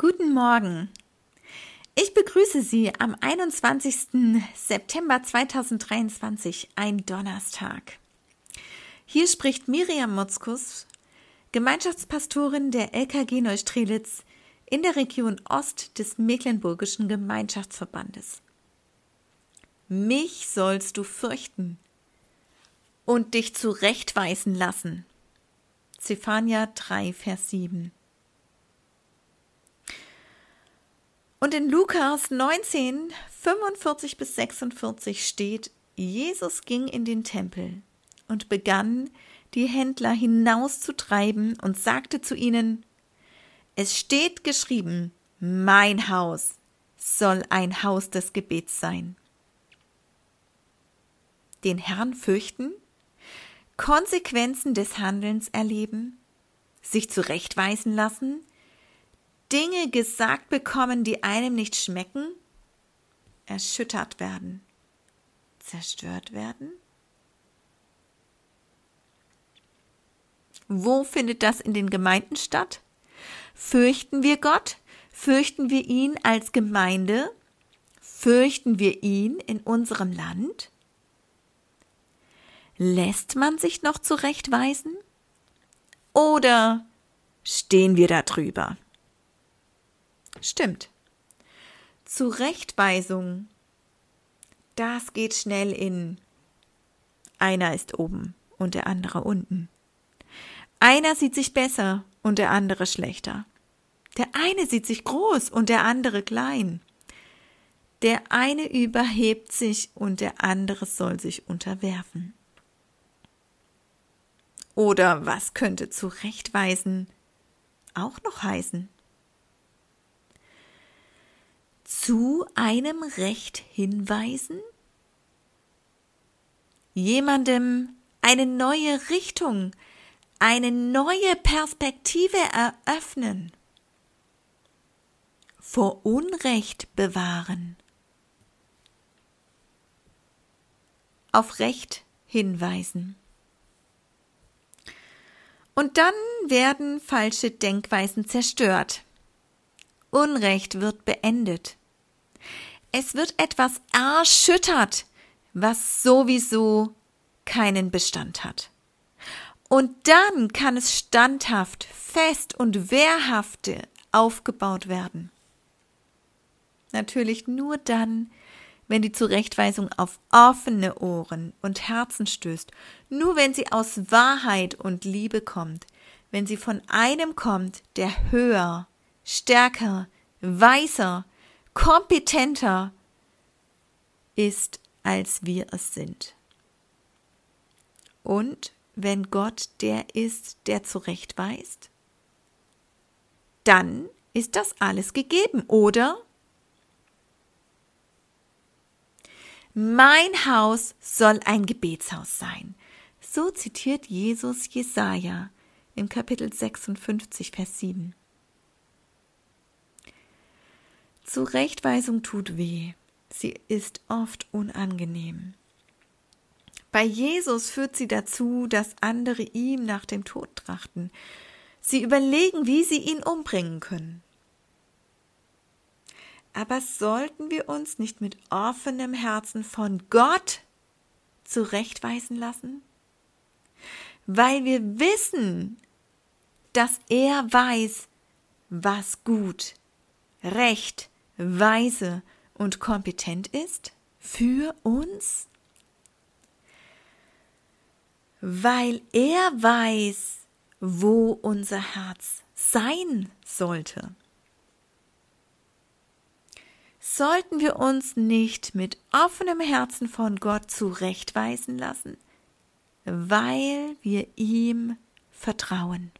Guten Morgen. Ich begrüße Sie am 21. September 2023, ein Donnerstag. Hier spricht Miriam Motzkus, Gemeinschaftspastorin der LKG Neustrelitz in der Region Ost des Mecklenburgischen Gemeinschaftsverbandes. Mich sollst du fürchten und dich zurechtweisen lassen. Zephania 3, Vers 7. Und in Lukas 19, 45 bis 46 steht, Jesus ging in den Tempel und begann, die Händler hinauszutreiben und sagte zu ihnen, es steht geschrieben, mein Haus soll ein Haus des Gebets sein. Den Herrn fürchten, Konsequenzen des Handelns erleben, sich zurechtweisen lassen, Dinge gesagt bekommen, die einem nicht schmecken, erschüttert werden, zerstört werden? Wo findet das in den Gemeinden statt? Fürchten wir Gott? Fürchten wir ihn als Gemeinde? Fürchten wir ihn in unserem Land? Lässt man sich noch zurechtweisen? Oder stehen wir da drüber? Stimmt. Zurechtweisung. Das geht schnell in. Einer ist oben und der andere unten. Einer sieht sich besser und der andere schlechter. Der eine sieht sich groß und der andere klein. Der eine überhebt sich und der andere soll sich unterwerfen. Oder was könnte zurechtweisen auch noch heißen? Zu einem Recht hinweisen? Jemandem eine neue Richtung, eine neue Perspektive eröffnen, vor Unrecht bewahren, auf Recht hinweisen. Und dann werden falsche Denkweisen zerstört. Unrecht wird beendet. Es wird etwas erschüttert, was sowieso keinen Bestand hat. Und dann kann es standhaft, fest und wehrhafte aufgebaut werden. Natürlich nur dann, wenn die Zurechtweisung auf offene Ohren und Herzen stößt, nur wenn sie aus Wahrheit und Liebe kommt, wenn sie von einem kommt, der höher, stärker, weiser, kompetenter ist, als wir es sind. Und wenn Gott der ist, der zurechtweist, dann ist das alles gegeben, oder? Mein Haus soll ein Gebetshaus sein. So zitiert Jesus Jesaja im Kapitel 56, Vers 7. Zurechtweisung tut weh. Sie ist oft unangenehm. Bei Jesus führt sie dazu, dass andere ihm nach dem Tod trachten. Sie überlegen, wie sie ihn umbringen können. Aber sollten wir uns nicht mit offenem Herzen von Gott zurechtweisen lassen? Weil wir wissen, dass er weiß, was gut, recht, weise und kompetent ist für uns? Weil er weiß, wo unser Herz sein sollte. Sollten wir uns nicht mit offenem Herzen von Gott zurechtweisen lassen, weil wir ihm vertrauen.